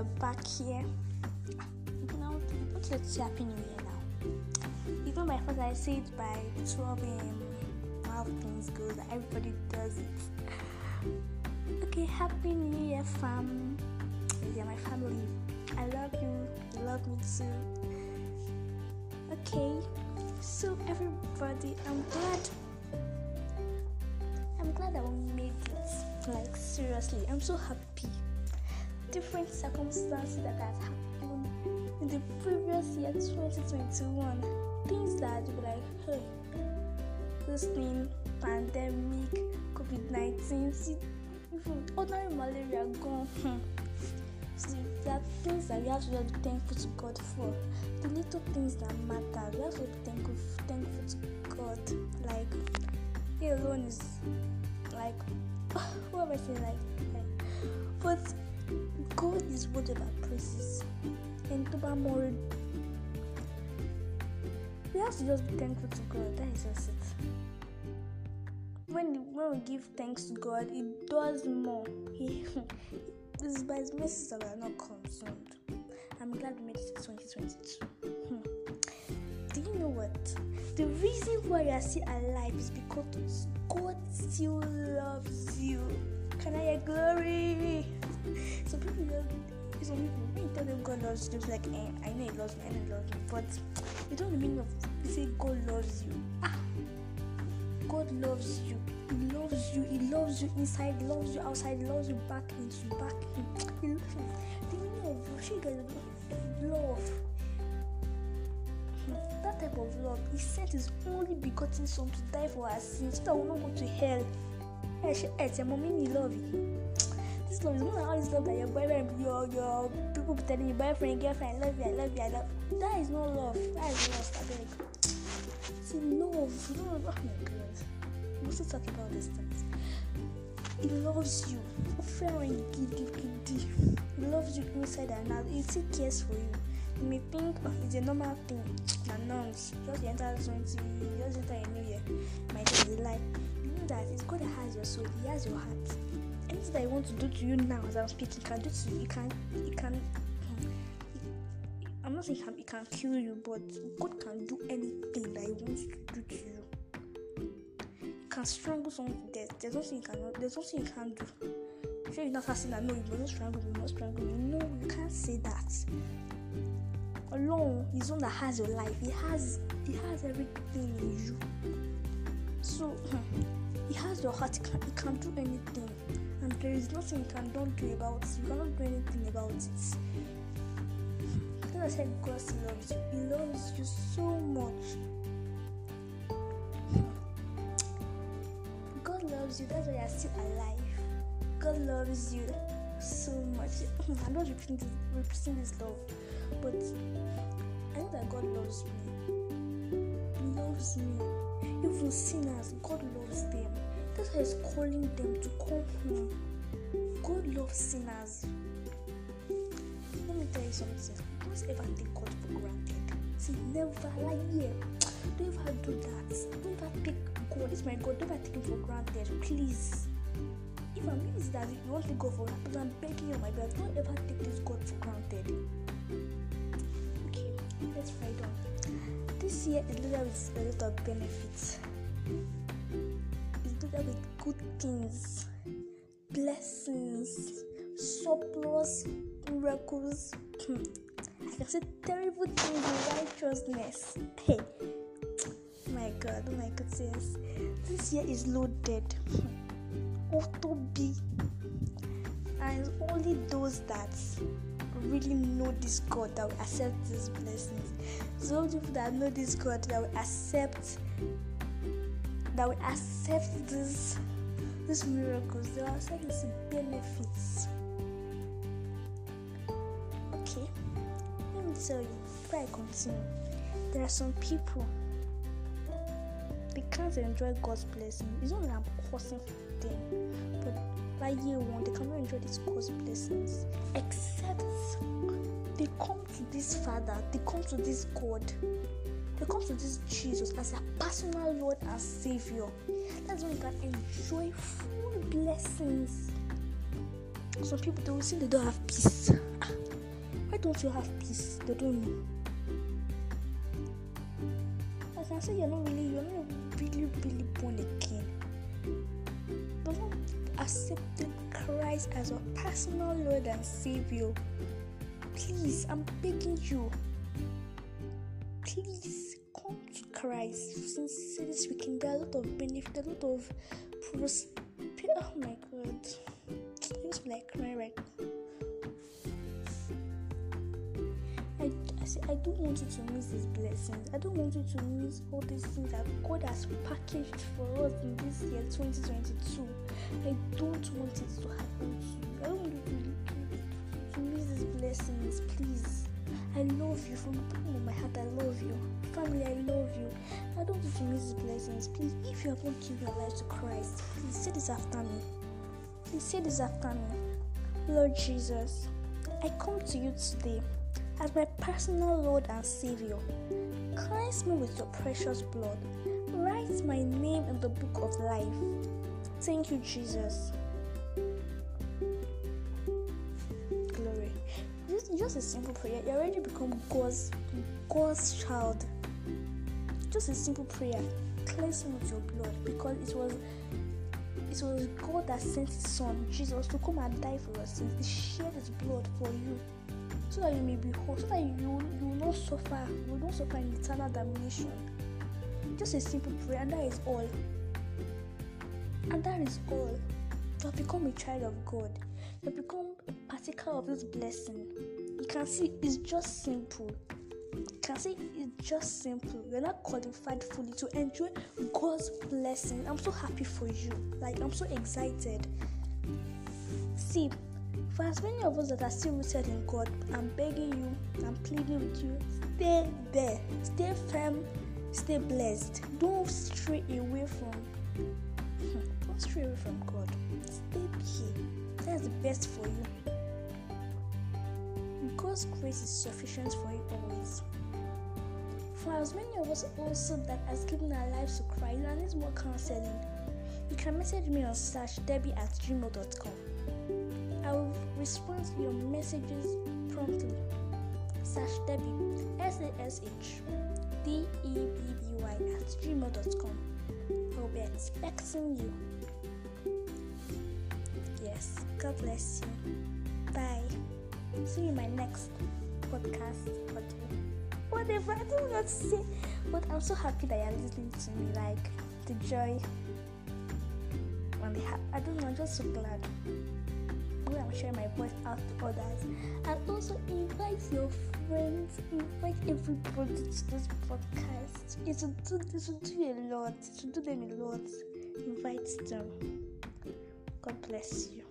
are back here. Now, let's say Happy New Year now. Even my father, I say it by 12 a.m. How things go, everybody does it. Okay, Happy New Year, fam. You're my family. I love you. You love me too. Okay, so everybody, I'm glad. I'm glad that we made it. Like seriously, I'm so happy different circumstances that has happened in the previous year 2021 things that you like hey this thing pandemic covid-19 see even ordinary malaria gone hmm. see there are things that we have to be thankful to god for. The little things that matter we have to be thankful thankful to god. Like he alone is like what am i saying? Like, like but God is worthy of praises. And to be more, we have to just be thankful to God. That is just it. When when we give thanks to God, it does more. It's by His mercies that we are not consumed. I'm glad we made it to 2022. Hmm. Do you know what? The reason why you are still alive is because God still loves you. Can I get glory? So people just some people you tell them God loves you, like, eh, I know he loves me, I know he loves me, but you don't mean of say God loves you. Ah God loves you. He loves you. He loves you inside, loves you outside, loves you back into back in. He loves you. The meaning of guys love. That type of love, he sent his only begotten son to die for our sins so that we will not go to hell. Hey, she ate your mommy love you this love is not this love that your boyfriend, your your people telling you boyfriend, girlfriend, love you, I love you, I love. That is not love. That is love. I beg. It's love. Know, oh my god. We also talk about these things. He loves you. He loves you inside and out. He takes cares for you. You may think oh, it's a normal thing. Na nuns. Just enter 20, just enter a new year. My day is a lie. You know that it's God that has your soul. He has your heart anything that you want to do to you now as I'm speaking, can do to you. It can, it can. I'm not saying it can, kill you, but God can do anything that He wants to do to you. He can strangle someone to death. There's nothing you cannot. There's nothing you can't do. Sure, you're not asking that. No, you must not strangle. You must strangle. No, you can't say that. Alone, He's one that has your life. He has. He has everything in you. So. Hmm, he has your heart. He can, he can do anything and there is nothing you can don't do about it. You cannot do anything about it. Because I said God loves you. He loves you so much. God loves you. That's why you're still alive. God loves you so much. I'm not repeating this, repeating this love, but I know that God loves me. He loves me. Even sinners, God loves them. Why He's calling them to come home. God loves sinners. Let me tell you something. Don't ever take God for granted. See, never like yeah. Don't ever do that. Don't ever take God. It's my God. Don't ever take Him for granted, please. If I'm is that you want to go for but I'm begging you, my brother, don't ever take this God for granted. Okay, let's ride on. This year is loaded with a lot of benefits good things, blessings, surplus, miracles. Hmm. I can say terrible things in righteousness. Hey, my God, oh my goodness, this year is loaded. Auto B, and only those that really know this God that will accept these blessings. Those people that know this God that will accept that we accept this these miracles, will accept these benefits. Okay, let me tell you before I continue. There are some people they can't enjoy God's blessing. It's not that I'm cursing them, but by year one they cannot enjoy these God's blessings except they come to this Father, they come to this God come to this Jesus as a personal Lord and Savior. That's when you can enjoy full blessings. Some people they will say they don't have peace. Ah, why don't you have peace? They don't know. I can say you're not really, you're not really, really born again. But not accepting Christ as your personal Lord and Savior. Please, I'm begging you. Please Christ. Since this weekend, there a lot of benefits, a lot of. Oh my God, I like crying right now. I, I, I don't want you to miss these blessings. I don't want you to miss all these things that God has packaged for us in this year 2022. I don't want it to happen to you. I don't want you to miss these blessings, please. I love you from the bottom of my heart. I love you. Family, I love you. I don't want you to miss these blessings. Please, if you have not given your life to Christ, please say this after me. Please say this after me. Lord Jesus, I come to you today as my personal Lord and Savior. Cleanse me with your precious blood. Write my name in the book of life. Thank you, Jesus. Just, a simple prayer. You already become God's God's child. Just a simple prayer. Cleanse me with your blood because it was it was God that sent His Son Jesus to come and die for us. He shed His blood for you so that you may be whole, so that you, you will not suffer, you will not suffer eternal damnation. Just a simple prayer, and that is all. And that is all. You have become a child of God. You have become a partaker of this blessing. You can see it's just simple. You can see it's just simple. You're not qualified fully to enjoy God's blessing. I'm so happy for you. Like I'm so excited. See, for as many of us that are still rooted in God, I'm begging you, I'm pleading with you, stay there, stay firm, stay blessed. Don't stray away from hmm, don't stray away from God. Stay here. That's the best for you. God's grace is sufficient for you always. For as many of us also that has given our lives to Christ and needs more counseling, you can message me on sash debby at gmail.com. I will respond to your messages promptly. Sash Debby, S A S H D E B B Y at gmail.com. I will be expecting you. Yes, God bless you. Bye. See you in my next podcast. Whatever, Whatever I don't know to say. But I'm so happy that you're listening to me. Like, the joy and the I don't know, I'm just so glad. I'm sharing my voice out to others. And also invite your friends, invite everybody to this podcast. It will do, it will do a lot. It will do them a lot. Invite them. God bless you.